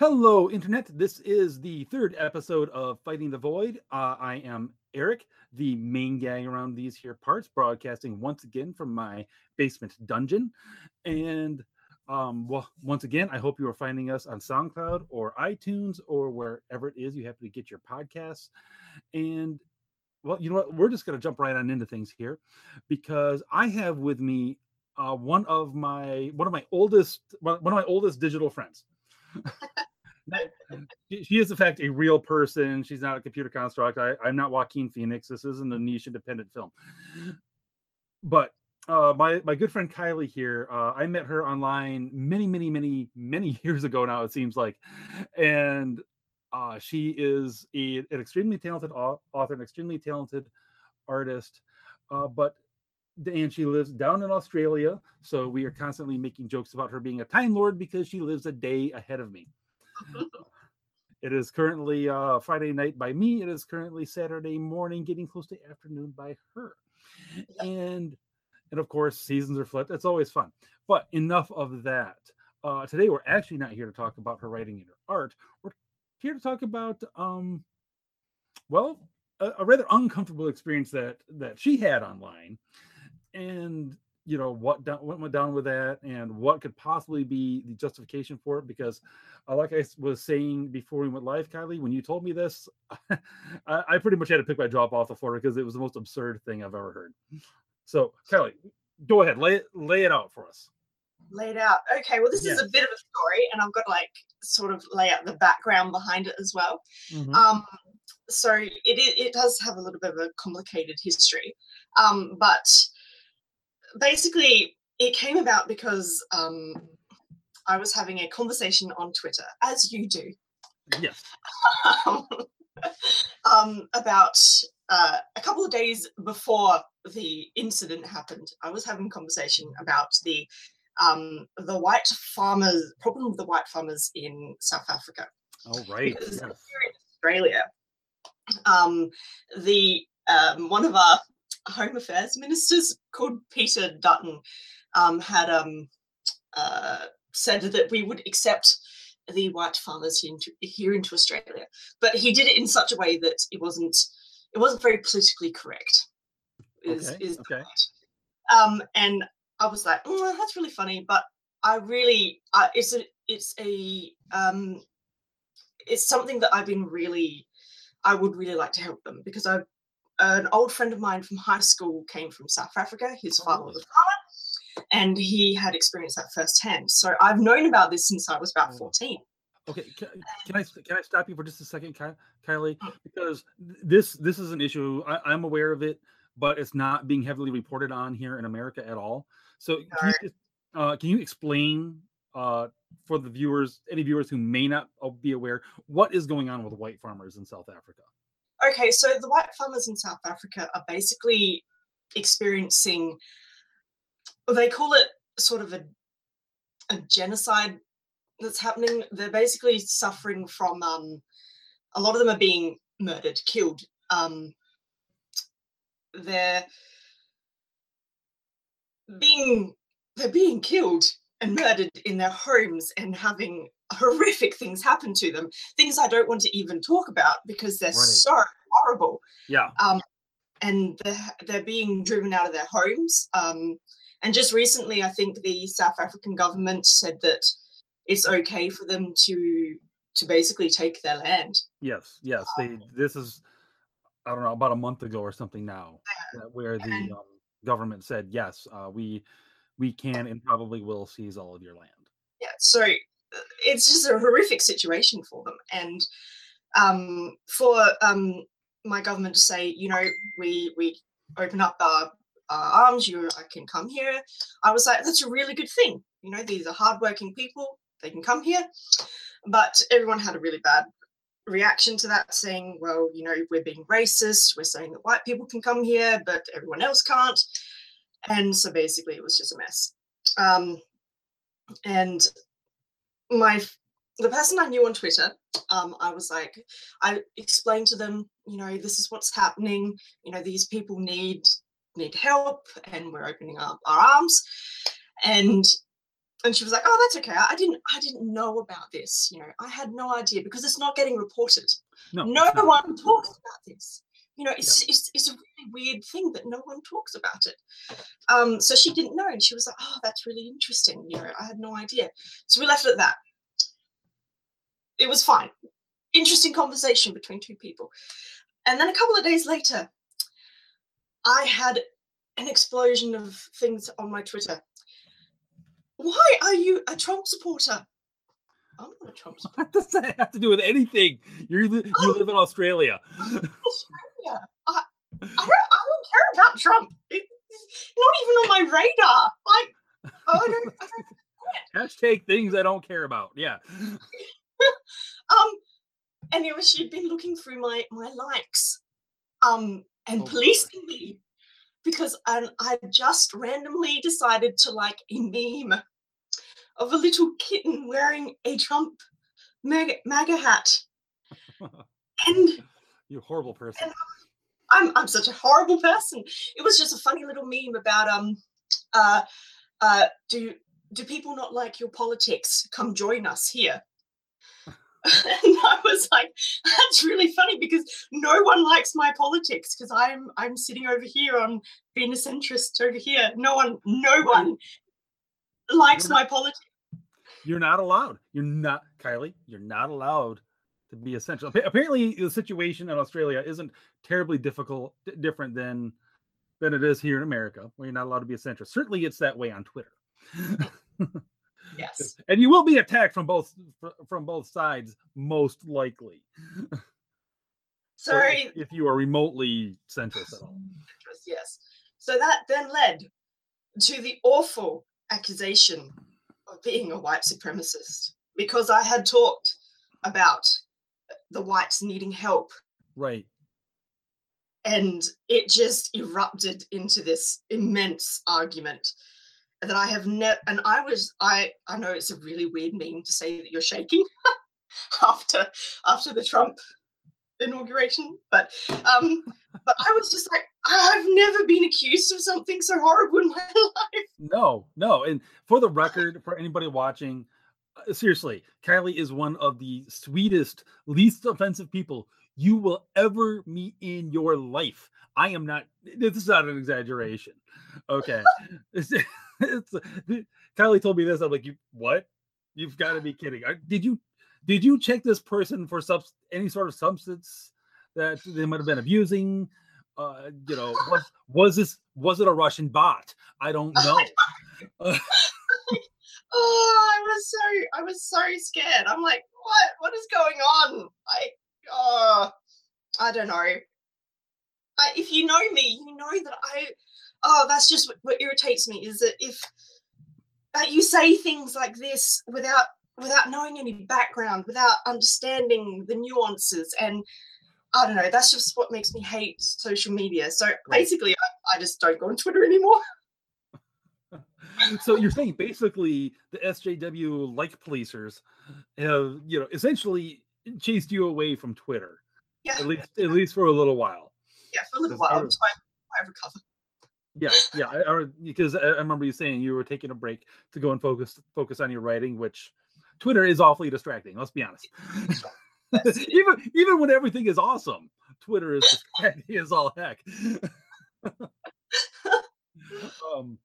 Hello, Internet. This is the third episode of Fighting the Void. Uh, I am Eric, the main guy around these here parts, broadcasting once again from my basement dungeon. And um, well, once again, I hope you are finding us on SoundCloud or iTunes or wherever it is you happen to get your podcasts. And well, you know what? We're just going to jump right on into things here because I have with me uh, one of my one of my oldest one of my oldest digital friends. she is in fact a real person. She's not a computer construct. I, I'm not Joaquin Phoenix. This isn't a niche independent film. But uh, my my good friend Kylie here, uh, I met her online many, many, many, many years ago now. It seems like, and uh, she is a, an extremely talented author, an extremely talented artist. Uh, but and she lives down in Australia, so we are constantly making jokes about her being a time lord because she lives a day ahead of me. It is currently uh, Friday night by me. It is currently Saturday morning, getting close to afternoon by her. And and of course, seasons are flipped. It's always fun. But enough of that. Uh, today, we're actually not here to talk about her writing and her art. We're here to talk about, um, well, a, a rather uncomfortable experience that that she had online, and you know what down, what went down with that and what could possibly be the justification for it because uh, like i was saying before we went live kylie when you told me this I, I, pretty much had to pick my jaw off the floor because it was the most absurd thing i've ever heard. So kylie go ahead lay it lay it out for us. Lay it out. Okay well this is a bit of a story and i've got to like sort of lay out the background behind it as well. Mm-hmm. um so it, it does have a little bit of a complicated history. Um but basically, it came about because um, I was having a conversation on Twitter, as you do. Yes. um, about uh, a couple of days before the incident happened, I was having a conversation about the um, the white farmers problem with the white farmers in South Africa. Oh right. Because yes. here in Australia, um, the um, one of our Home Affairs ministers called Peter Dutton um, had um, uh, said that we would accept the white farmers into, here into Australia, but he did it in such a way that it wasn't it wasn't very politically correct. Is, okay. is okay. Um, and I was like, oh, that's really funny, but I really uh, it's a it's a um, it's something that I've been really I would really like to help them because I've an old friend of mine from high school came from South Africa. His father was a farmer, and he had experienced that firsthand. So I've known about this since I was about mm. 14. Okay, can, can I can I stop you for just a second, Kylie? Mm. Because this this is an issue. I, am aware of it, but it's not being heavily reported on here in America at all. So can, you, uh, can you explain uh, for the viewers, any viewers who may not be aware, what is going on with white farmers in South Africa? Okay, so the white farmers in South Africa are basically experiencing, they call it sort of a, a genocide that's happening. They're basically suffering from, um, a lot of them are being murdered, killed. Um, they're being they're being killed and murdered in their homes and having horrific things happen to them things i don't want to even talk about because they're right. so horrible yeah um and they're, they're being driven out of their homes um and just recently i think the south african government said that it's okay for them to to basically take their land yes yes they um, this is i don't know about a month ago or something now yeah. where the and, um, government said yes uh, we we can and probably will seize all of your land yeah so it's just a horrific situation for them. And um, for um, my government to say, you know, we we open up our, our arms, you can come here. I was like, that's a really good thing. You know, these are hardworking people; they can come here. But everyone had a really bad reaction to that, saying, well, you know, we're being racist. We're saying that white people can come here, but everyone else can't. And so basically, it was just a mess. Um, and my the person I knew on Twitter, um, I was like, I explained to them, you know, this is what's happening. You know, these people need need help, and we're opening up our arms. And and she was like, "Oh, that's okay. I didn't, I didn't know about this. You know, I had no idea because it's not getting reported. No, no one talks about this. You know, it's, it's it's a really weird thing that no one talks about it. Um, so she didn't know, and she was like, "Oh, that's really interesting. You know, I had no idea." So we left it at that. It was fine. Interesting conversation between two people, and then a couple of days later, I had an explosion of things on my Twitter. Why are you a Trump supporter? I'm not a Trump supporter. What does that have to do with anything? You you live in Australia. Australia. I, I, don't, I don't care about Trump. It's not even on my radar. Like, I don't, I don't Hashtag things I don't care about. Yeah. um anyway she'd been looking through my my likes um and Oh, policing me because I, I just randomly decided to like a meme of a little kitten wearing a Trump MAGA, MAGA hat. And You horrible person. I'm I'm such a horrible person. It was just a funny little meme about um uh uh do do people not like your politics? Come join us here. and I was like, that's really funny because no one likes my politics because I'm I'm sitting over here on being a centrist over here. No one no one likes You're my politics. You're not allowed. You're not, Kylie. You're not allowed to be essential. Apparently, the situation in Australia isn't terribly difficult, different than than it is here in America, where you're not allowed to be a centrist. Certainly, it's that way on Twitter. Oh, yes. and you will be attacked from both from both sides, most likely. Sorry, if, if you are remotely centrist at all. yes. So that then led to the awful accusation of being a white supremacist because I had talked about the whites needing help Right. and it just erupted into this immense argument that I have never and I was I I know it's a really weird meme to say that you're shaking after after the Trump inauguration but um but I was just like I've never been accused of something so horrible in my life No, no. And for the record, for anybody watching, seriously, Kylie is one of the sweetest, least offensive people you will ever meet in your life. I am not, this is not an exaggeration. Okay. it's, it's, Kylie told me this. I'm like, you, what? You've got to be kidding. Did you, did you check this person for subs, any sort of substance that they might have been abusing? Uh, you know, was was this was it a Russian bot? I don't know. Uh, oh I was so I was so scared. I'm like what? What is going on? I oh I don't know. I, if you know me you know that I oh that's just what, what irritates me is that if that you say things like this without without knowing any background without understanding the nuances and I don't know that's just what makes me hate social media. So basically I, I just don't go on Twitter anymore so you're saying basically the SJW like policers have you know essentially chased you away from Twitter yeah at least at least for a little while. yeah for a little I while was- I, I recover Yeah, yeah. I, I, because I I remember you saying you were taking a break to go and focus focus on your writing, which Twitter is awfully distracting. Let's be honest. even even when everything is awesome, Twitter is distracting as all heck. um,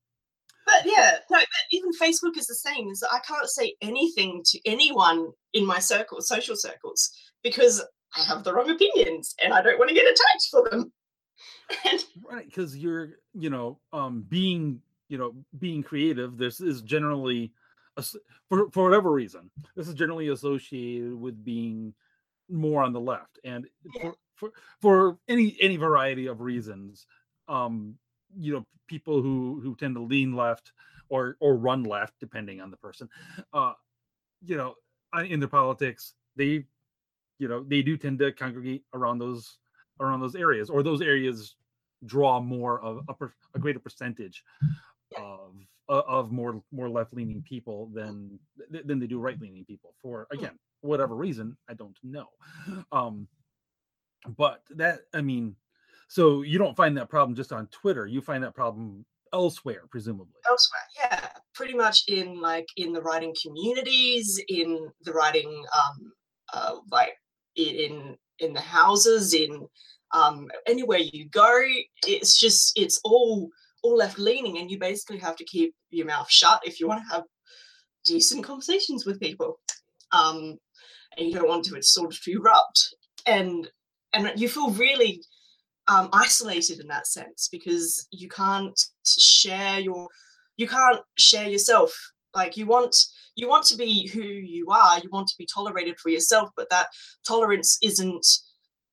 But yeah, no, but even Facebook is the same. Is that I can't say anything to anyone in my circles, social circles, because I have the wrong opinions and I don't want to get attacked for them. And right because you're you know um being you know being creative this is generally for for whatever reason this is generally associated with being more on the left and Yeah. for, for for any any variety of reasons um you know people who who tend to lean left or or run left depending on the person. Uh you know in their politics they you know they do tend to congregate around those around those areas or those areas draw more of a, per- a greater percentage of of more more left leaning people than than they do right leaning people for again whatever reason i don't know. Um but that i mean so you don't find that problem just on twitter you find that problem elsewhere presumably elsewhere, yeah, pretty much in like in the writing communities, in the writing um, uh, like in in the houses, in um, anywhere you go. It's just it's all all left leaning, and you basically have to keep your mouth shut if you want to have decent conversations with people. Um, and you don't want to it's sort of erupt, and and you feel really um, isolated in that sense because you can't share your you can't share yourself. Like you want you want to be who you are you want to be tolerated for yourself but that tolerance isn't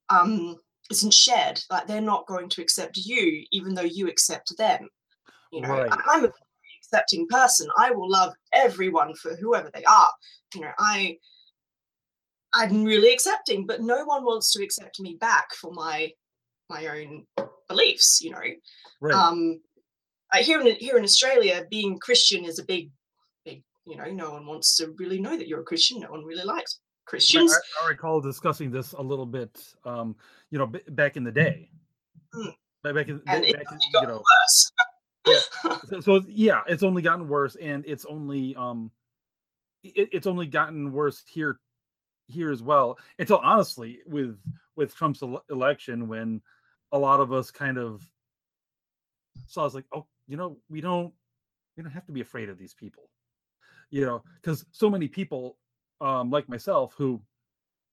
um isn't shared. Like they're not going to accept you even though you accept them. You know right. I, i'm a accepting person. I will love everyone for whoever they are. You know i i'm really accepting but no one wants to accept me back for my my own beliefs you know right. um here in here in Australia, being Christian is a big, big. You know, no one wants to really know that you're a Christian. No one really likes Christians. I, I recall discussing this a little bit. Um, you know, b- back in the day. Mm. Back in, back in, you know, worse. yeah. So, so, yeah, it's only gotten worse, and it's only um, it, it's only gotten worse here, here as well. Until honestly, with with Trump's ele- election, when a lot of us kind of saw, I was like, oh, you know, we don't we don't have to be afraid of these people. You know, because so many people um like myself who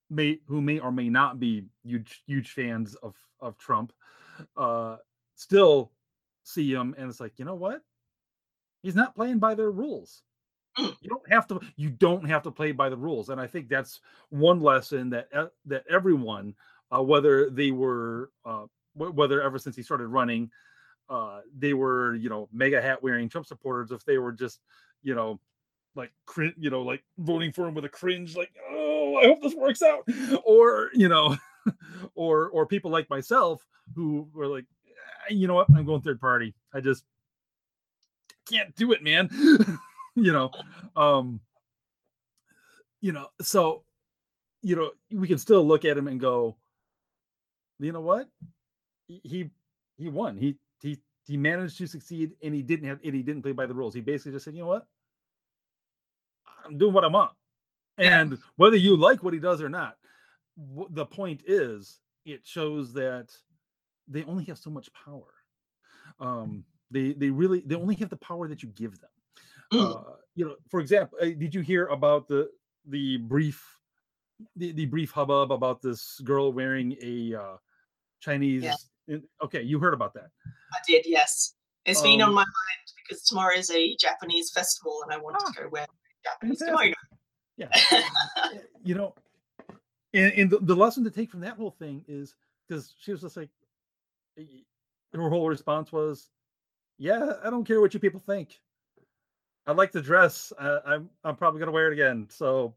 may who may or may not be huge huge fans of of Trump uh still see him and it's like, you know what? He's not playing by their rules. Mm. You don't have to you don't have to play by the rules and I think that's one lesson that uh, that everyone uh, whether they were uh, whether ever since he started running uh, they were, you know, MAGA hat wearing Trump supporters, if they were just, you know, like crin- you know, like voting for him with a cringe, like, oh, I hope this works out, or you know, or or people like myself who were like, eh, you know what, I'm going third party. I just can't do it, man. you know, um, you know, so you know, we can still look at him and go, you know what, he he won. He he he managed to succeed and he didn't have and he didn't play by the rules. He basically just said, you know what? I'm doing what I want. And whether you like what he does or not, the point is it shows that they only have so much power. Um, they they really they only have the power that you give them. Mm. Uh, you know, for example, uh, did you hear about the the brief the, the brief hubbub about this girl wearing a uh, Chinese yeah. Okay, you heard about that. I did, yes. It's um, been on um my mind because tomorrow is a Japanese festival and I want ah, to go wear Japanese kimono. Yeah. you know, and, and the, the, lesson to take from that whole thing is because she was just like, her whole response was, Yeah, I don't care what you people think. I like the dress. Uh, I'm I'm probably gonna wear it again. So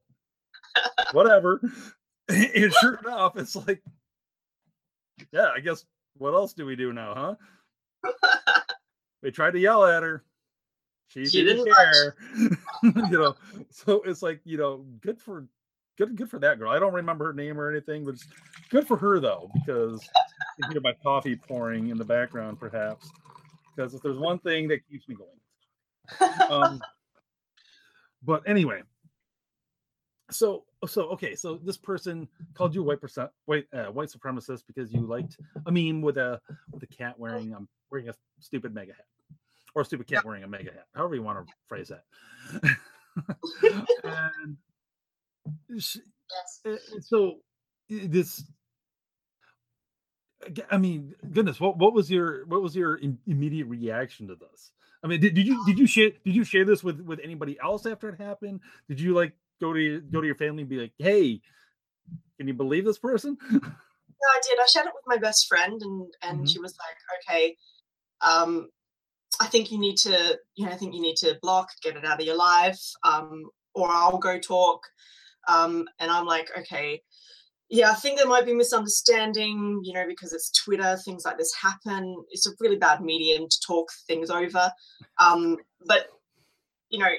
whatever. and sure enough, it's like, yeah, I guess what else do we do now, huh? we tried to yell at her. She, she didn't, didn't care. you know, so it's like, you know, good for good good for that girl. I don't remember her name or anything, but it's good for her though, because you hear my coffee pouring in the background, perhaps. Because if there's one thing that keeps me going. Um, but anyway, so so okay so this person called you white percent white uh, white supremacist because you liked a meme with a with a cat wearing um wearing a stupid MAGA hat or a stupid cat wearing a MAGA hat however you want to phrase that and she, yes. Eh, so this I mean, goodness, what what was your what was your immediate reaction to this? I mean, did, did you did you share did you share this with with anybody else after it happened? Did you like go to go to your family and be like, "Hey, can you believe this person?" No, I did. I shared it with my best friend, and and mm-hmm. she was like, "Okay, um, I think you need to, you know, I think you need to block, get it out of your life, um, or I'll go talk." Um, and I'm like, "Okay." Yeah, I think there might be misunderstanding, you know, because it's Twitter, things like this happen. It's a really bad medium to talk things over. Um, but you know,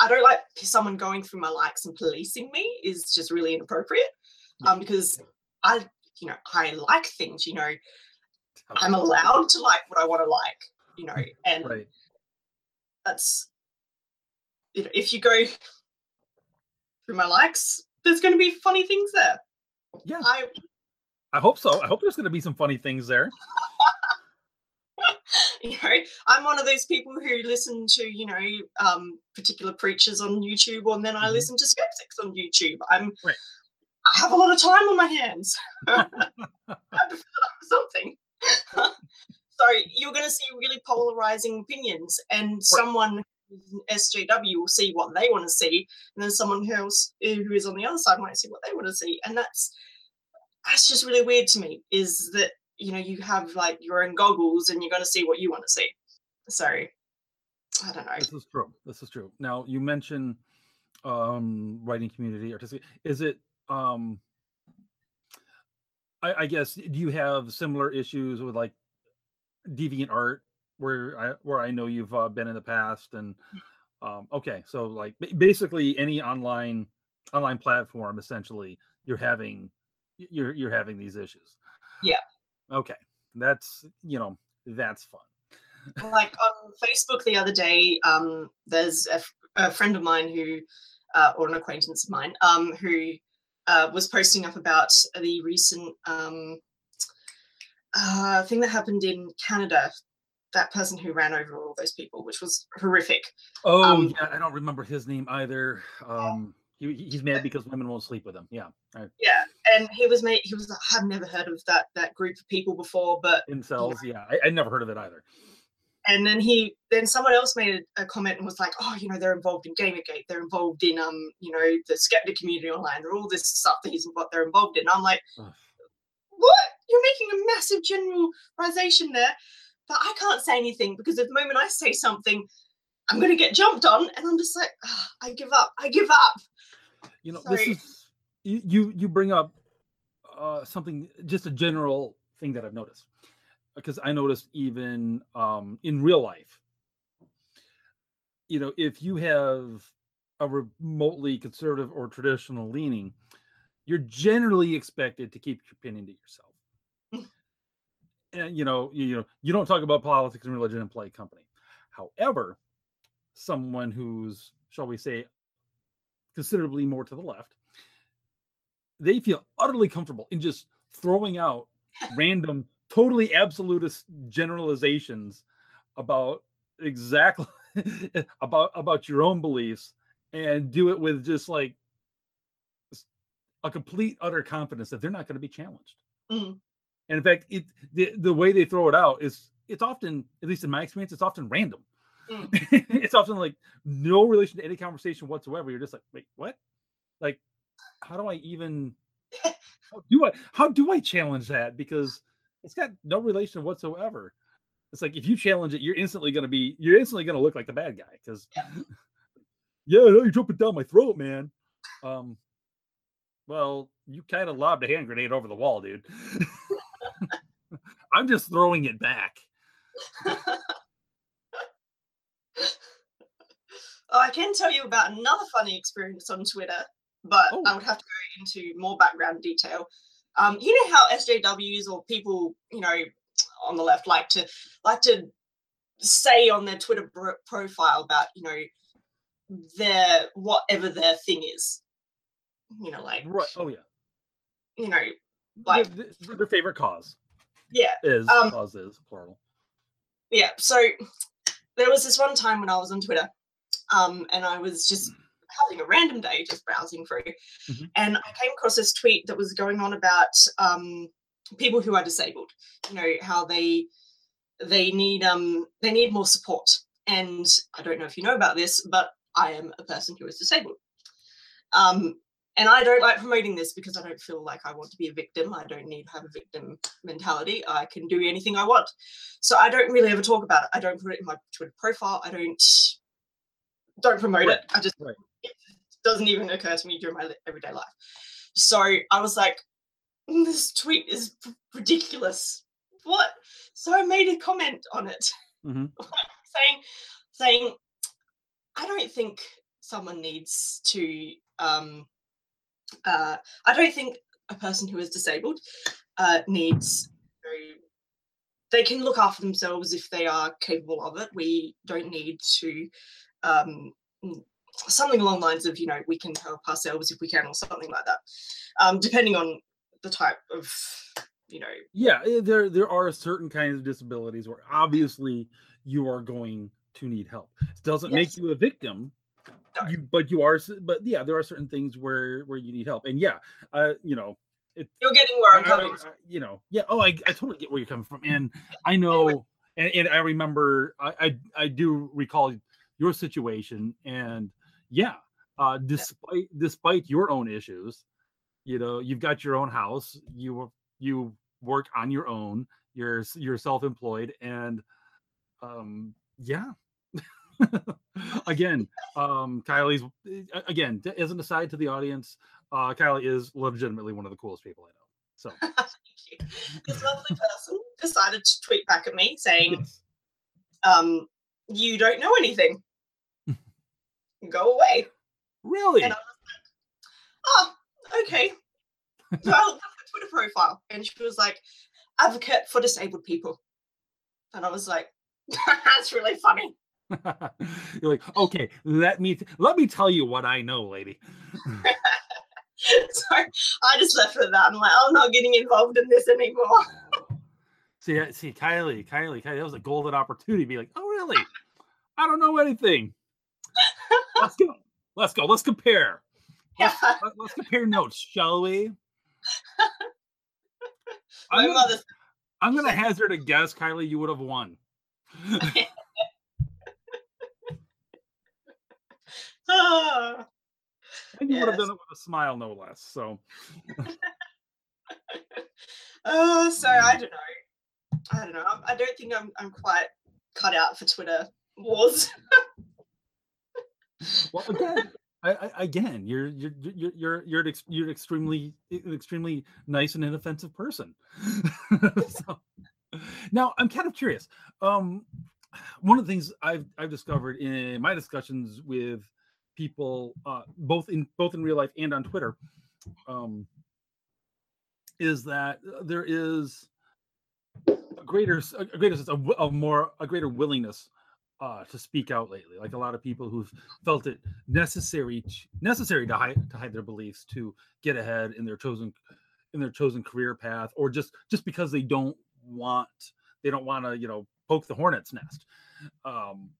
I don't like someone going through my likes and policing me is just really inappropriate. Um, because I, you know, I like things, you know, I'm allowed to like what I want to like, you know, and right. that's you know, if you go through my likes, there's going to be funny things there. Yeah, I I hope so. I hope there's going to be some funny things there. you know, I'm one of those people who listen to, you know, um, particular preachers on YouTube, and then I Mhm. listen to skeptics on YouTube. I'm, Right. I have a lot of time on my hands. I have to fill it up with something. so you're going to see really polarizing opinions, and someone who's an SJW will see what they want to see, and then someone else who is on the other side might see what they want to see, and that's that's just really weird to me. Is that you know you have like your own goggles and you're going to see what you want to see so i don't know This is true. This is true. Now you mentioned um writing community artistic. Is it um I, I guess do you have similar issues with like DeviantArt where I where I know you've uh, been in the past and um okay so like ba- basically any online online platform essentially you're having you're you're having these issues. Yeah. Okay. That's you know that's fun. like on facebook the other day um there's a, f- a friend of mine who uh, or an acquaintance of mine um who uh, was posting up about the recent um uh, thing that happened in canada that person who ran over all those people which was horrific Oh Um, yeah, I don't remember his name either. Um, he, he- he's mad because women won't sleep with him. Yeah, I, yeah and he was made he was like, i've never heard of that that group of people before but incels. Yeah, I, I never heard of it either. and then he then someone else made a, a comment and was like oh you know they're involved in gamergate they're involved in um you know the skeptic community online or all this stuff that he's what they're involved in i'm like what you're making a massive generalization there but i can't say anything because at the moment i say something i'm going to get jumped on and i'm just like "Ah, i give up i give up You know, Sorry. this is you you, bring up uh, something just a general thing that I've noticed because I noticed even um, in real life. You know, if you have a remotely conservative or traditional leaning, you're generally expected to keep your opinion to yourself. and you know, you, you know, you don't talk about politics and religion in play company. However, someone who's, shall we say, considerably more to the left, they feel utterly comfortable in just throwing out random, totally absolutist generalizations about exactly about about your own beliefs and do it with just like a complete utter confidence that they're not going to be challenged. Mhm. And in fact, it the, the way they throw it out is it's often, at least in my experience, it's often random. it's often like no relation to any conversation whatsoever. You're just like, wait, what? Like, how do I even how do I how do I challenge that? Because it's got no relation whatsoever. It's like if you challenge it, you're instantly gonna be you're instantly gonna look like the bad guy because yeah, no, you're jumping down my throat, man. Um well, you kind of lobbed a hand grenade over the wall, dude. I'm just throwing it back. Oh, I can tell you about another funny experience on Twitter, but Oh. I would have to go into more background detail. Um, you know how SJWs or people, you know, on the left like to like to say on their Twitter bro- profile about, you know, their whatever their thing is. You know, like Right. Oh yeah. you know, Like- their, favorite cause yeah, is Um, cause is plural. yeah. So there was this one time when I was on Twitter, um, and I was just having a random day, just browsing through, Mhm. and I came across this tweet that was going on about um, people who are disabled. You know how they they need um they need more support, and I don't know if you know about this, but I am a person who is disabled. Um, and I don't like promoting this because I don't feel like I want to be a victim. I don't need to have a victim mentality. I can do anything I want. So I don't really ever talk about it. I don't put it in my Twitter profile. I don't don't promote Right, it. I just right. it doesn't even occur to me during my everyday life. So I was like, "Mm, this tweet is ridiculous. What? So I made a comment on it hmm saying saying I don't think someone needs to um uh I don't think a person who is disabled uh needs they can look after themselves if they are capable of it. We don't need to um something along the lines of you know we can help ourselves if we can or something like that um, depending on the type of you know. Yeah eh, there there are certain kinds of disabilities where obviously you are going to need help. It doesn't yes. make you a victim you but you are but yeah there are certain things where where you need help. And yeah uh you know it, you're getting where i'm coming I, you know yeah oh I, I totally get where you're coming from and i know and, and i remember I, I i do recall your situation and yeah uh despite despite your own issues you know you've got your own house you you work on your own you're you're self-employed and um yeah. Again um kylie's again as an aside to the audience uh kylie is legitimately one of the coolest people i know so. This lovely person decided to tweet back at me saying um you don't know anything go away really and I was like, oh okay so I looked at her Twitter profile and she was like, advocate for disabled people. And I was like, that's really funny. You're like, okay, let me t- let me tell you what I know, lady. so I just left it at that. I'm like, I'm not getting involved in this anymore. see, uh, see, Kylie, Kylie, Kylie, that was a golden opportunity to be like, oh, really? I don't know anything. Let's go. Let's go. Let's compare. Let's, yeah. let's compare notes, shall we? I'm, gonna. I'm gonna hazard a guess, Kylie. You would have won. and you yes. would have done it with a smile, no less. So. oh, so I mm. don't know. I don't know. I don't think I'm. I'm quite cut out for Twitter wars. Well, again, I, I, again, you're you're you're you're you're an, you're extremely an extremely nice and inoffensive person. so, now, I'm kind of curious. Um, one of the things I've I've discovered in my discussions with people, uh, both in both in real life and on Twitter, um, is that there is a greater a greater sense of, of more a greater willingness uh, to speak out lately. Like a lot of people who've felt it necessary to, necessary to hide to hide their beliefs to get ahead in their chosen in their chosen career path, or just just because they don't want they don't want to you know poke the hornet's nest. Um,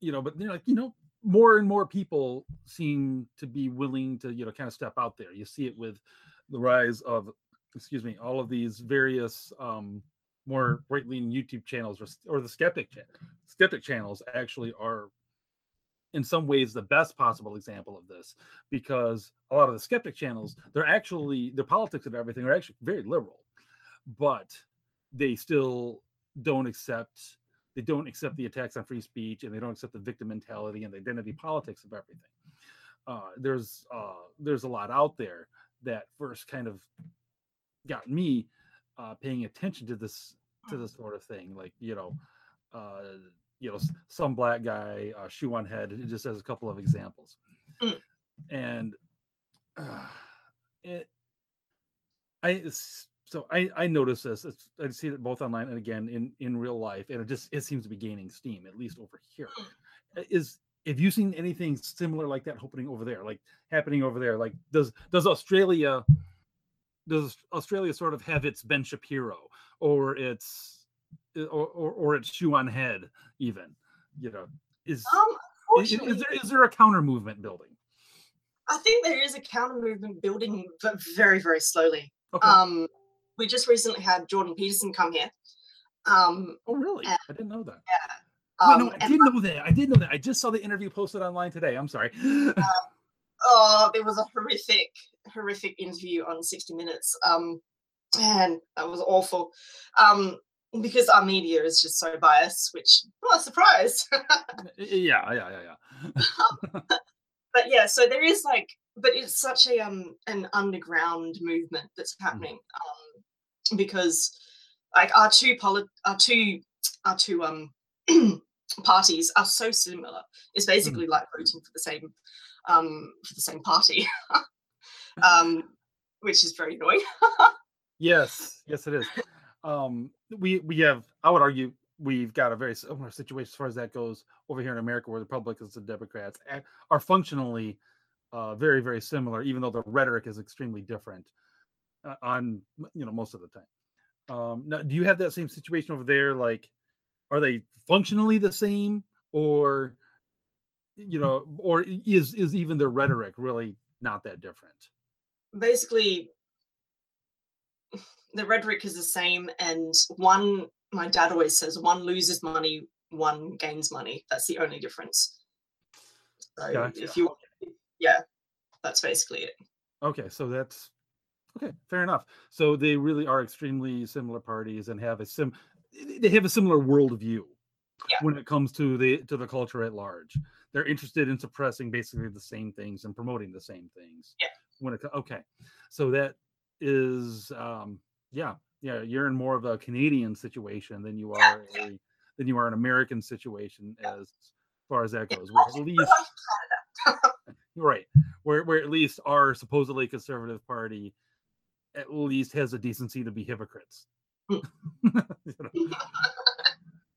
you know, but they're like you know more and more people seem to be willing to you know kind of step out there. You see it with the rise of excuse me all of these various um, more right leaning YouTube channels or, or the skeptic skeptic channels actually are in some ways the best possible example of this because a lot of the skeptic channels they're actually their politics and everything are actually very liberal but they still don't accept they don't accept the attacks on free speech and they don't accept the victim mentality and the identity politics of everything. Uh, there's uh, there's a lot out there that first kind of got me uh, paying attention to this to this sort of thing. Like you know, uh, you know, some black guy uh, shoe on head. It just has a couple of examples, mm. and uh, it. I so I I notice this. It's, I see it both online and again in in real life, and it just it seems to be gaining steam at least over here. Is Mm. Is have you seen anything similar like that happening over there? Like happening over there? Like does does Australia does Australia sort of have its Ben Shapiro or its or or, or its shoe on head even? You know, is um, is, is, there is there a counter movement building? I think there is a counter movement building, but very very slowly. Okay. Um, we just recently had Jordan Peterson come here. Um, oh really? And, I didn't know that. Yeah. Wait, no, um, I did know that. I did know that. I just saw the interview posted online today. I'm sorry. Oh, there was a horrific, horrific interview on 60 Minutes. Um, and that was awful. Um, because our media is just so biased, which oh surprise. yeah, yeah, yeah, yeah. um, but yeah, so there is like, but it's such a um an underground movement that's mm. happening. Um, because like our two polit our two our two um parties are so similar. It's basically mm. like voting for the same um, for the same party, um, which is very annoying. yes, yes, it is. Um, we we have, I would argue, we've got a very similar situation as far as that goes over here in America, where the Republicans and Democrats are functionally uh, very, very similar, even though the rhetoric is extremely different uh, on you know most of the time. Um, now, do you have that same situation over there? Like, are they functionally the same, or you mm. know, or is is even the rhetoric really not that different? Basically, the rhetoric is the same, and one my dad always says one loses money, one gains money. That's the only difference. So gotcha. if you, yeah, that's basically it. Okay, so that's okay. Fair enough. So they really are extremely similar parties and have a sim. They have a similar worldview yeah. when it comes to the to the culture at large. They're interested in suppressing basically the same things and promoting the same things. Yeah. When it okay, so that is um yeah yeah, you're in more of a Canadian situation than you are a than you are an American situation as far as that goes. Where at least right, where where at least our supposedly conservative party at least has a decency to be hypocrites. you know?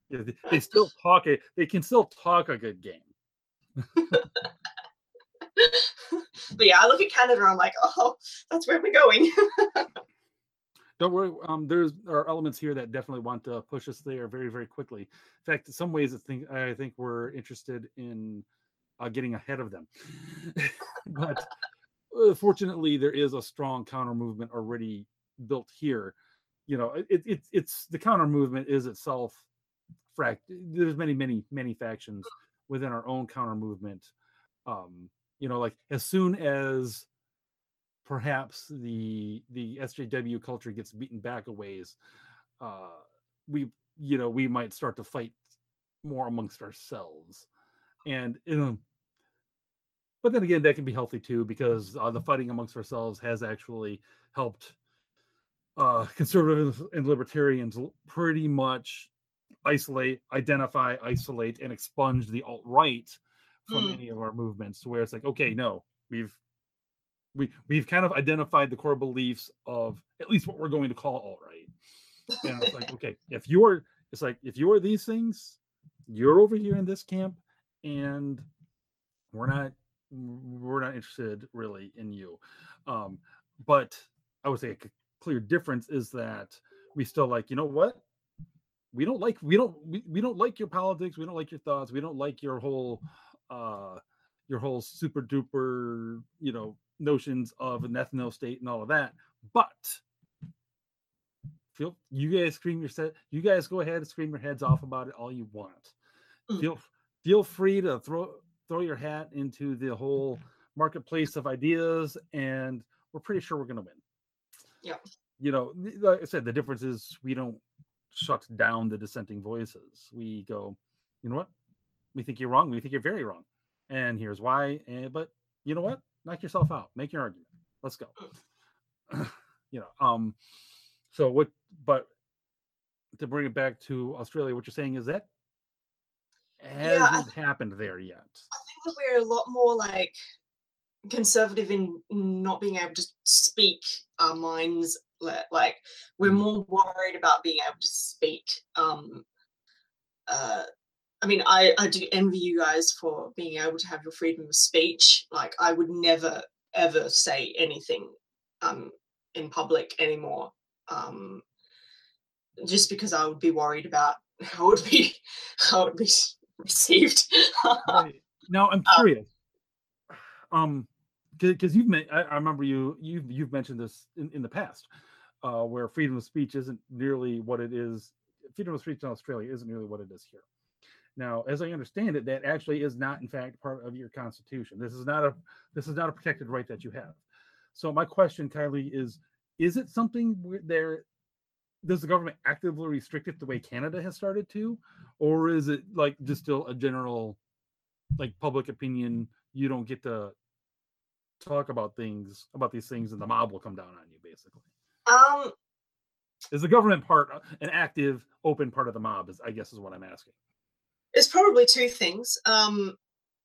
yeah, they, still talk a they can still talk a good game. but yeah, I look at Canada, I'm like, oh, that's where we're going. Don't worry. Um, there's are elements here that definitely want to push us there very, very quickly. In fact, in some ways, I think I think we're interested in uh, getting ahead of them. but uh, fortunately, there is a strong counter movement already built here. You know, it, it it's the counter movement is itself fract. There's many, many, many factions within our own counter movement. Um, you know, like as soon as perhaps the the SJW culture gets beaten back a ways, uh, we you know we might start to fight more amongst ourselves, and you know, but then again that can be healthy too because uh, the fighting amongst ourselves has actually helped uh, conservatives and libertarians pretty much isolate, identify, isolate, and expunge the alt right from mm. any of our movements. Where it's like, okay, no, we've we we've kind of identified the core beliefs of at least what we're going to call alt right. And it's like, okay, if you're it's like if you're these things, you're over here in this camp, and we're not we're not interested really in you. Um, but I would say clear difference is that we still like, you know what? We don't like we don't we, we don't like your politics, we don't like your thoughts, we don't like your whole uh your whole super duper, you know, notions of an ethno state and all of that. But feel you guys scream your set. You guys go ahead and scream your heads off about it all you want. Mm. Feel feel free to throw throw your hat into the whole marketplace of ideas, and we're pretty sure we're going to win. Yeah. You know, like I said, the difference is we don't shut down the dissenting voices. We go, you know what? We think you're wrong. We think you're very wrong, and here's why. And, eh, but you know what? knock yourself out make your argument let's go you know um so what but to bring it back to australia what you're saying is that hasn't yeah, happened there yet i think that we're a lot more like conservative in not being able to speak our minds like we're mm. more worried about being able to speak um uh I mean, I, I do envy you guys for being able to have your freedom of speech. Like, I would never, ever say anything um, in public anymore, um, just because I would be worried about how it would be, how it would be received. right. Now, I'm um, curious. Um, because you've I, I, remember you, you've you've mentioned this in, in the past, uh, where freedom of speech isn't nearly what it is. Freedom of speech in Australia isn't nearly what it is here. Now, as I understand it, that actually is not, in fact, part of your constitution. This is not a this is not a protected right that you have. So my question, Kylie, is: Is it something where there does the government actively restrict it the way Canada has started to, or is it like just still a general, like public opinion? You don't get to talk about things about these things, and the mob will come down on you, basically. Um, is the government part an active, open part of the mob? Is I guess is what I'm asking. It's probably two things. Um,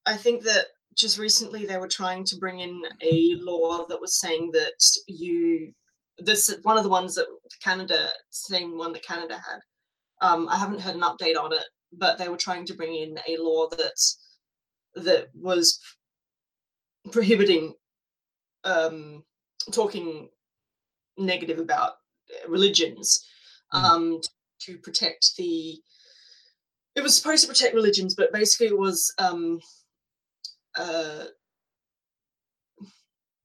I think that just recently they were trying to bring in a law that was saying that you this one of the ones that Canada same one that Canada had Um, I haven't heard an update on it, but they were trying to bring in a law that that was prohibiting um, talking negative about religions Mhm. um, to protect the. It was supposed to protect religions, but basically it was um, uh,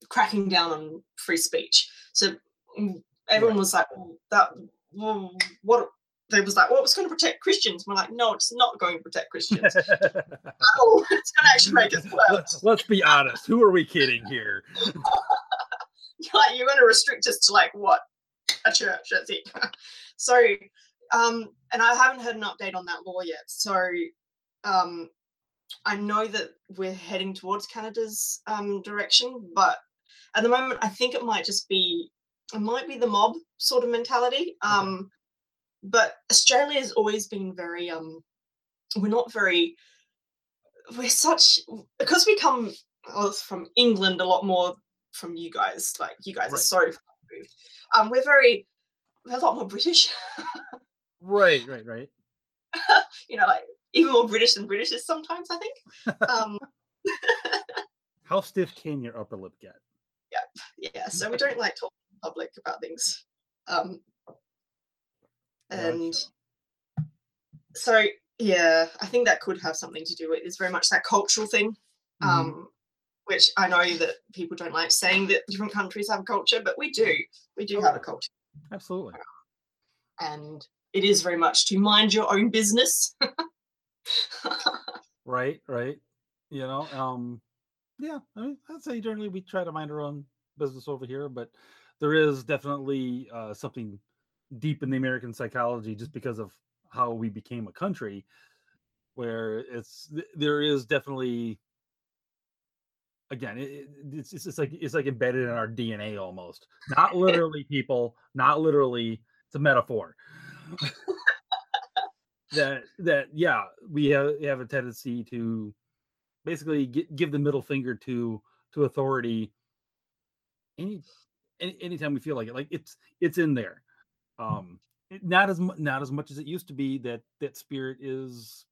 cracking down on free speech. So mm, everyone was like, well, "That well, what?" They was like, "Well, it's going to protect Christians." We're like, "No, it's not going to protect Christians. oh, it's going to actually make us worse." Let's, let's be honest. Who are we kidding here? like you're going to restrict us to like what a church that's it so um and i haven't heard an update on that law yet so um i know that we're heading towards canada's um direction but at the moment i think it might just be it might be the mob sort of mentality um but australia has always been very um we're not very we're such because we come from england a lot more from you guys. Like you guys Right. are so far removed. Um, we're very we're a lot more British. right, right, right. you know, like even more British than British is sometimes. I think. Um, How stiff can your upper lip get? yeah, so we don't like talking in public about things. Um, and so yeah, I think that could have something to do with. It's very much that cultural thing. Mhm. Um, which I know that people don't like saying that different countries have a culture, but we do. We do Oh, have a culture. Absolutely. and it is very much to mind your own business. Right, right. You know, um, yeah, I mean, I'd say generally we try to mind our own business over here, but there is definitely uh, something deep in the American psychology just because of how we became a country, where it's there is definitely again it, it- it's it's, like it's like embedded in our DNA almost. Not literally, people, not literally. It's a metaphor. that that yeah we have have a tendency to basically gi- give the middle finger to to authority any, any anytime we feel like it like it's it's in there um it- not as not as much as it used to be that that spirit is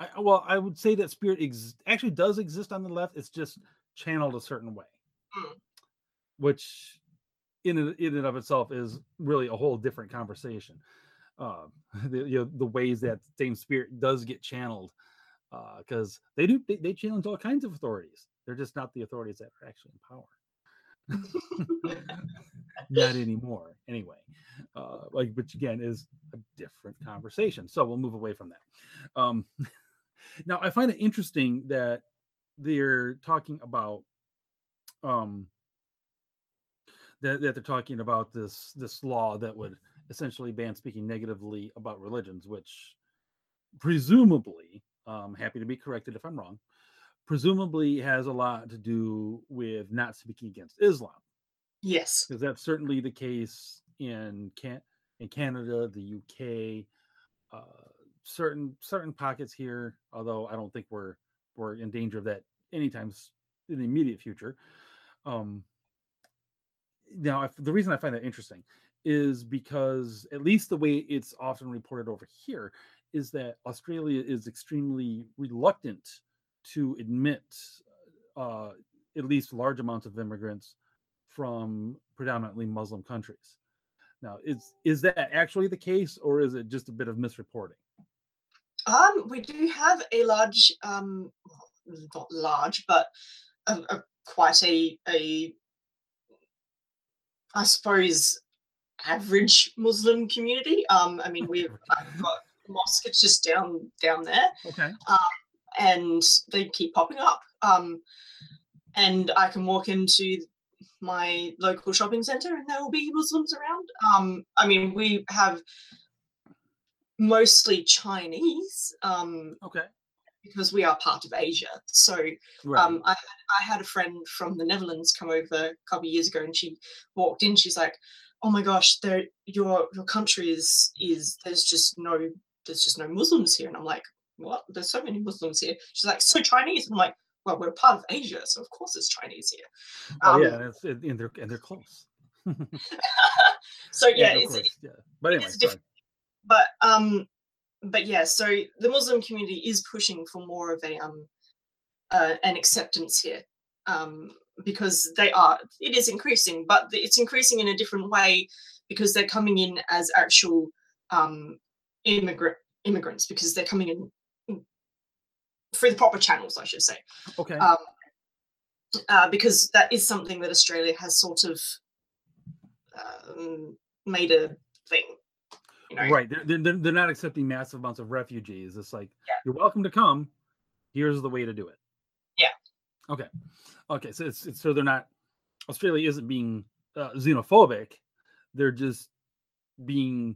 I, well i would say that spirit ex- actually does exist on the left it's just channeled a certain way. Mm. which in and, in and of itself is really a whole different conversation. Um the, you know, the ways that same spirit does get channeled because they do they, they challenge all kinds of authorities. They're just not the authorities that are actually in power not anymore anyway. Uh like which again is a different conversation so we'll move away from that. Um now i find it interesting that they're talking about um that, that they're talking about this this law that would essentially ban speaking negatively about religions which presumably um happy to be corrected if i'm wrong presumably has a lot to do with not speaking against islam yes. because that's certainly the case in can in Canada, the UK, uh, certain certain pockets here. Although I don't think we're we're in danger of that anytime in the immediate future. Um, now, if, the reason I find that interesting is because at least the way it's often reported over here is that Australia is extremely reluctant to admit uh, at least large amounts of immigrants from predominantly Muslim countries. Now, is is that actually the case, or is it just a bit of misreporting? Um, we do have a large, um, not large, but a, a quite a a, I suppose, average Muslim community. Um, I mean, we've I've got a mosque. It's just down down there. Okay. And they keep popping up. Um, and I can walk into my local shopping center and there will be Muslims around. Um, I mean, we have mostly Chinese um, Okay. because we are part of Asia. So Right. um, I, I had a friend from the Netherlands come over a couple of years ago, and she walked in. She's like, "Oh my gosh, there, your your country is is there's just no there's just no Muslims here." And I'm like, "What? There's so many Muslims here." She's like, "So Chinese?" I'm like, "Well, we're part of Asia, so of course it's Chinese here." oh um, yeah, and, and they're and they're close. So yeah, it's, yeah. But anyway, but um, but yeah. So the Muslim community is pushing for more of a um, uh, an acceptance here. Um, because they are it is increasing but it's increasing in a different way because they're coming in as actual um, immigrant immigrants because they're coming in through the proper channels, I should say. Okay. Um, uh, because that is something that Australia has sort of um, made a thing. You know? Right. They're, they're, they're not accepting massive amounts of refugees. It's like, Yeah. you're welcome to come. Here's the way to do it. Yeah. Okay. Okay. So it's, it's so they're not, Australia isn't being uh, xenophobic. They're just being,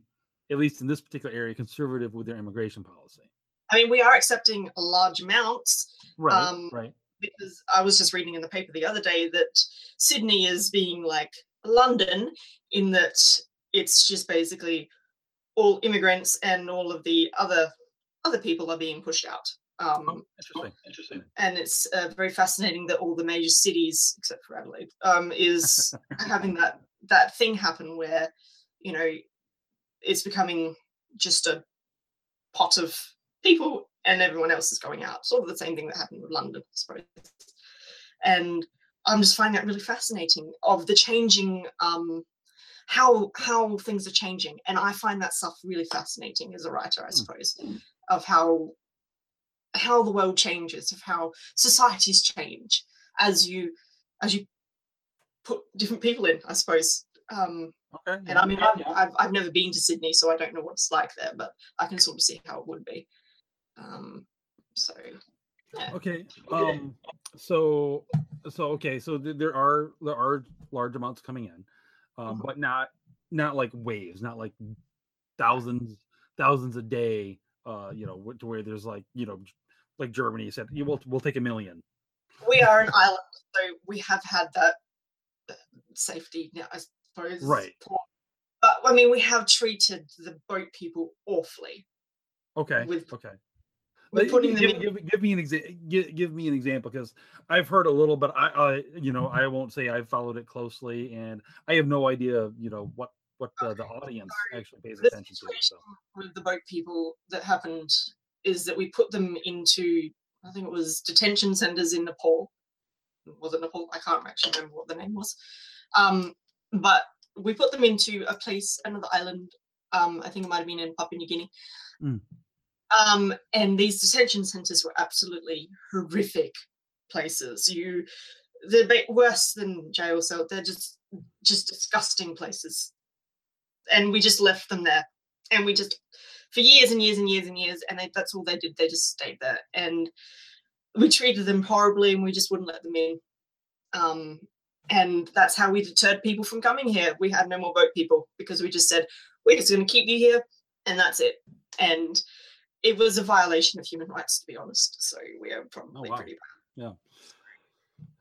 at least in this particular area, conservative with their immigration policy. I mean, we are accepting large amounts Right. Um, right. because I was just reading in the paper the other day that Sydney is being like London in that it's just basically all immigrants and all of the other other people are being pushed out. Um, Oh, interesting. Interesting. and it's uh, very fascinating that all the major cities, except for Adelaide, um, is having that that thing happen where you know it's becoming just a pot of people and everyone else is going out. Sort of the same thing that happened with London, I suppose. And I'm just finding that really fascinating of the changing um, how how things are changing, and I find that stuff really fascinating as a writer, I suppose, of how how the world changes, of how societies change as you as you put different people in, I suppose. Um, Okay. and I mean, I've, I've, I've never been to Sydney, so I don't know what it's like there, but I can sort of see how it would be. Um, so, yeah. Okay. Um. So. So okay. So th- there are there are large amounts coming in, um, Mhm. but not not like waves, not like thousands thousands a day. Uh, you know, to where there's like you know, like Germany said, you will we'll take a million. we are an island, so we have had that uh, safety net, I suppose. Right. But I mean, we have treated the boat people awfully. Okay. With- okay. We're Like, putting them give, in. give, give me an example. Give, give me an example because I've heard a little, but I, I, you know, I won't say I followed it closely, and I have no idea, you know, what what the, the audience actually pays The attention to. So with the boat people that happened is that we put them into, I think it was detention centers in Nepal. Was it Nepal? I can't actually remember what the name was. Um, but we put them into a place, another island. Um, I think it might have been in Papua New Guinea. Mm. Um, and these detention centers were absolutely horrific places. You, they're worse than jail cell. They're just, just disgusting places. And we just left them there, and we just for years and years and years and years, and they, that's all they did. They just stayed there, and we treated them horribly, and we just wouldn't let them in. Um, and that's how we deterred people from coming here. We had no more boat people because we just said we're just going to keep you here, and that's it. And it was a violation of human rights, to be honest. So we are probably wow. pretty Yeah.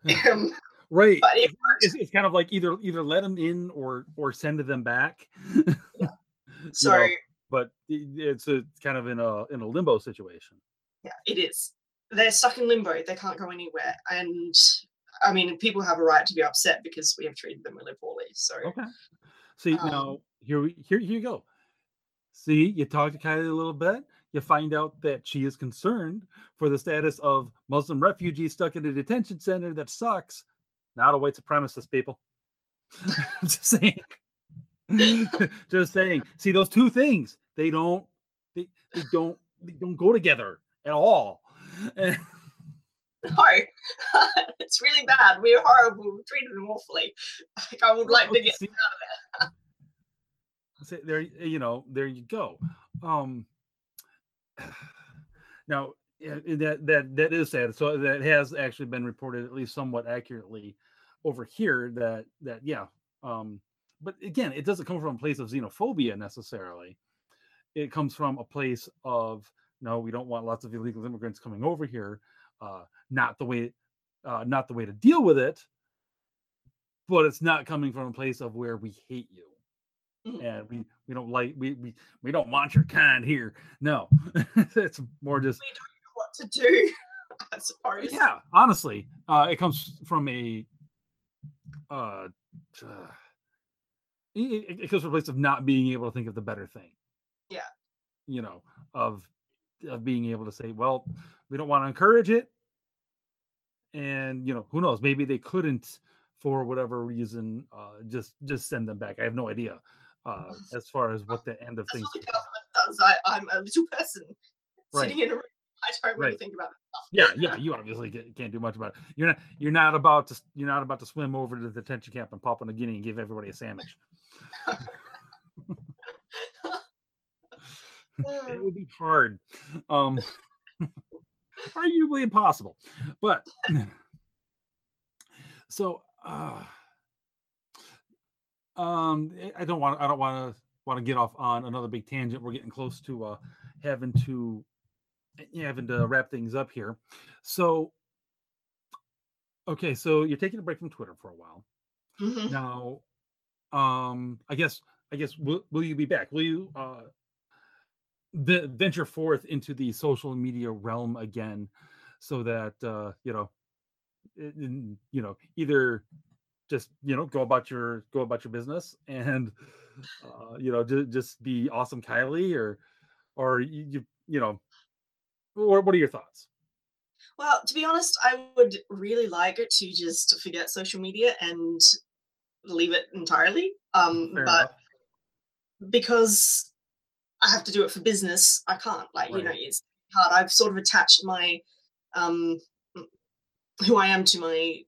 um, right. it It's, it's kind of like either either let them in or or send them back. so know, but it's a kind of in a in a limbo situation. yeah, it is. They're stuck in limbo. They can't go anywhere. And I mean, people have a right to be upset because we have treated them really poorly. So Okay. See Um, now here we here here you go. See, you talked to Kylie a little bit. You find out that she is concerned for the status of Muslim refugees stuck in a detention center that sucks. Not a white supremacist, people. Just saying. Just saying. See those two things. They don't. They, they don't. They don't go together at all. And- no, it's really bad. We're horrible. We treated them awfully. Like I would like to get See- See, there, you know, there you go. Um, now that that that is sad. So that has actually been reported at least somewhat accurately over here. That that yeah. Um, but again, it doesn't come from a place of xenophobia necessarily. It comes from a place of no, we don't want lots of illegal immigrants coming over here. Uh, not the way, uh, not the way to deal with it. But it's not coming from a place of where we hate you Mhm. and we we don't like we we we don't want your kind here. No, it's more just We don't know what to do. I suppose. yeah. Honestly, uh, it comes from a uh, uh it, it- it comes from a place of not being able to think of the better thing. Yeah. you know, of of being able to say, well, we don't want to encourage it. And you know, who knows? Maybe they couldn't for whatever reason uh, just just send them back. I have no idea uh, as far as what the end of That's things. what the government does. I, I'm a little person Right. sitting in a room. I don't really Right. think about it. Yeah, yeah, you obviously can't do much about it. You're not you're not about to you're not about to swim over to the detention camp and in Papua New Guinea and give everybody a sandwich. it would be hard um arguably impossible but so uh um i don't want i don't want to want to get off on another big tangent. We're getting close to uh having to having to wrap things up here. So okay so you're taking a break from twitter for a while. Mhm. now um i guess i guess will, will you be back? Will you uh the venture forth into the social media realm again so that uh you know it- in- you know either just you know go about your go about your business and uh you know ju- just be awesome kylie or or you you, you know or what are your thoughts Well, to be honest, I would really like it to just forget social media and leave it entirely. Um, Fair but enough. because I have to do it for business, I can't. Like, you know, Right. it's hard. I've sort of attached my um who I am to my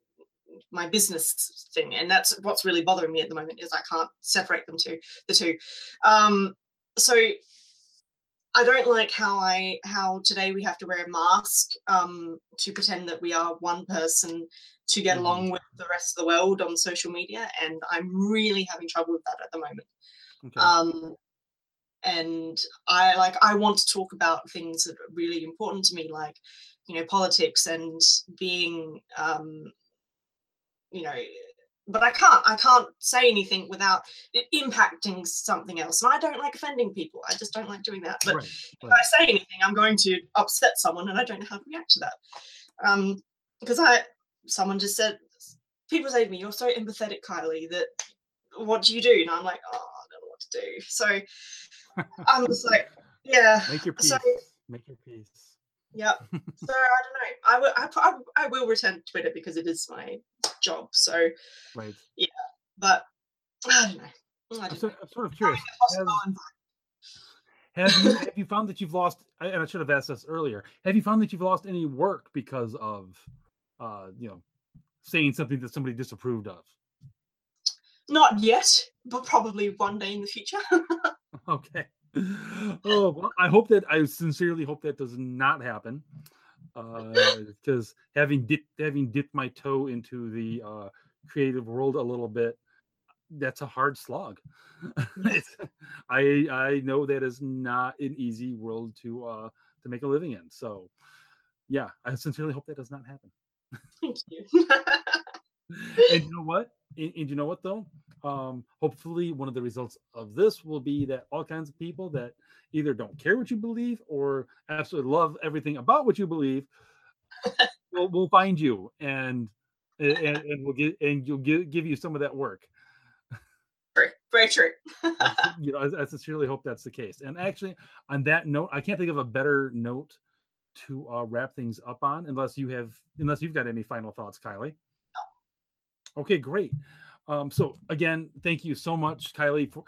my business thing, and that's what's really bothering me at the moment is I can't separate them to the two. Um, so I don't like how I how today we have to wear a mask um, to pretend that we are one person to get Mhm. along with the rest of the world on social media, and I'm really having trouble with that at the moment. okay Um, and I like I want to talk about things that are really important to me, like you know politics and being um, you know. But I can't. I can't say anything without it impacting something else. And I don't like offending people. I just don't like doing that. But right, if. I say anything, I'm going to upset someone, and I don't know how to react to that. Um, because I, someone just said, people say to me, "You're so empathetic, Kylie. That what do you do?" And I'm like, "Oh, I don't know what to do." So I'm just like, "Yeah, make your peace so make your peace yeah." So I don't know. I will. I, pro- I will return to Twitter because it is my job. So, right but I don't know. I I'm don't sort. Sort of curious Possible have you have you found that you've lost and i should have asked this earlier have you found that you've lost any work because of uh you know saying something that somebody disapproved of Not yet, but probably one day in the future. okay oh well i hope that i sincerely hope that does not happen because having dipped having dipped my toe into the uh creative world a little bit that's a hard slog i i know that is not an easy world to uh to make a living in so yeah i sincerely hope that does not happen Thank you. and you know what? And, and you know what though? Um, hopefully, one of the results of this will be that all kinds of people that either don't care what you believe or absolutely love everything about what you believe will will find you and and, and we'll get and you'll give give you some of that work. Very true. I- you know, I, I sincerely hope that's the case. And actually, on that note, I can't think of a better note to uh, wrap things up on, unless you have, unless you've got any final thoughts, Kylie. Okay, great. Um, so again, thank you so much, Kylie. For,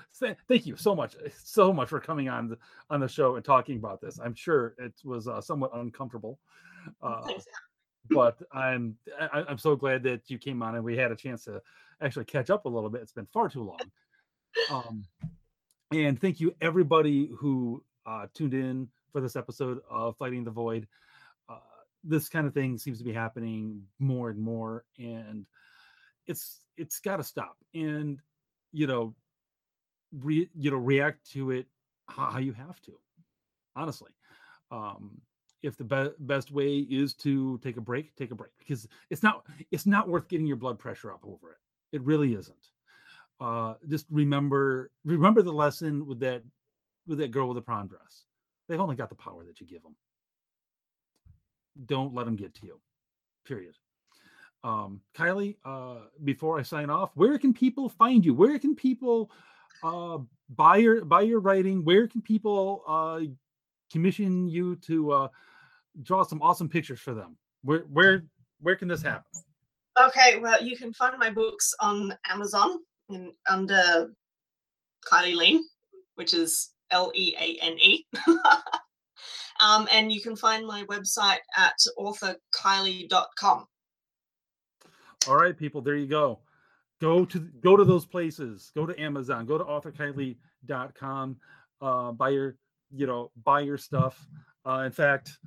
thank you so much, so much for coming on the, on the show and talking about this. I'm sure it was uh, somewhat uncomfortable, uh, but I'm I, I'm so glad that you came on and we had a chance to actually catch up a little bit. It's been far too long. Um, and thank you everybody who uh, tuned in for this episode of Fighting the Void. Uh, this kind of thing seems to be happening more and more, and it's it's got to stop. And you know, re, you know, react to it how, you have to. Honestly, um, if the be- best way is to take a break, take a break because it's not it's not worth getting your blood pressure up over it. It really isn't. Uh, just remember remember the lesson with that with that girl with the prom dress. They've only got the power that you give them. Don't let them get to you. Period. Um, Kylie, uh, before I sign off, where can people find you? Where can people uh, buy your buy your writing. Where can people uh, commission you to uh, draw some awesome pictures for them? Where where where can this happen? Okay, well, you can find my books on Amazon in, under Kylie Leane, which is L E A N E. Um, and you can find my website at authorkylie.com. All right, people, there you go. Go to go to those places. Go to Amazon. Go to authorkylie.com. Uh, buy your you know buy your stuff. Uh, in fact,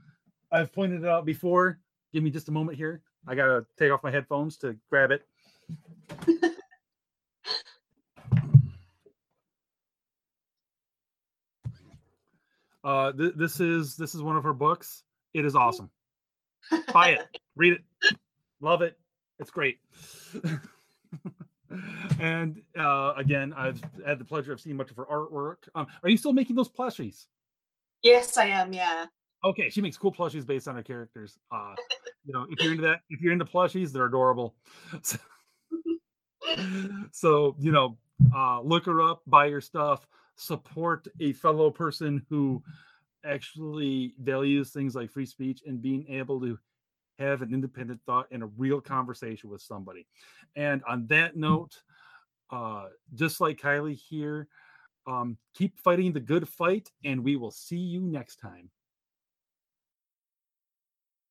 I've pointed it out before. Give me just a moment here. I gotta take off my headphones to grab it. uh, th- this is this is one of her books. It is awesome. Buy it, read it, love it. It's great. and uh, again, I've had the pleasure of seeing much of her artwork. Um, are you still making those plushies? Yes, I am. Yeah. Okay, she makes cool plushies based on her characters. Uh, you know, if you're into that, if you're into plushies, they're adorable. So, so you know, uh, look her up, buy her stuff, support a fellow person who actually values things like free speech and being able to have an independent thought and a real conversation with somebody. And on that note, uh, just like Kylie here, um, keep fighting the good fight, and we will see you next time.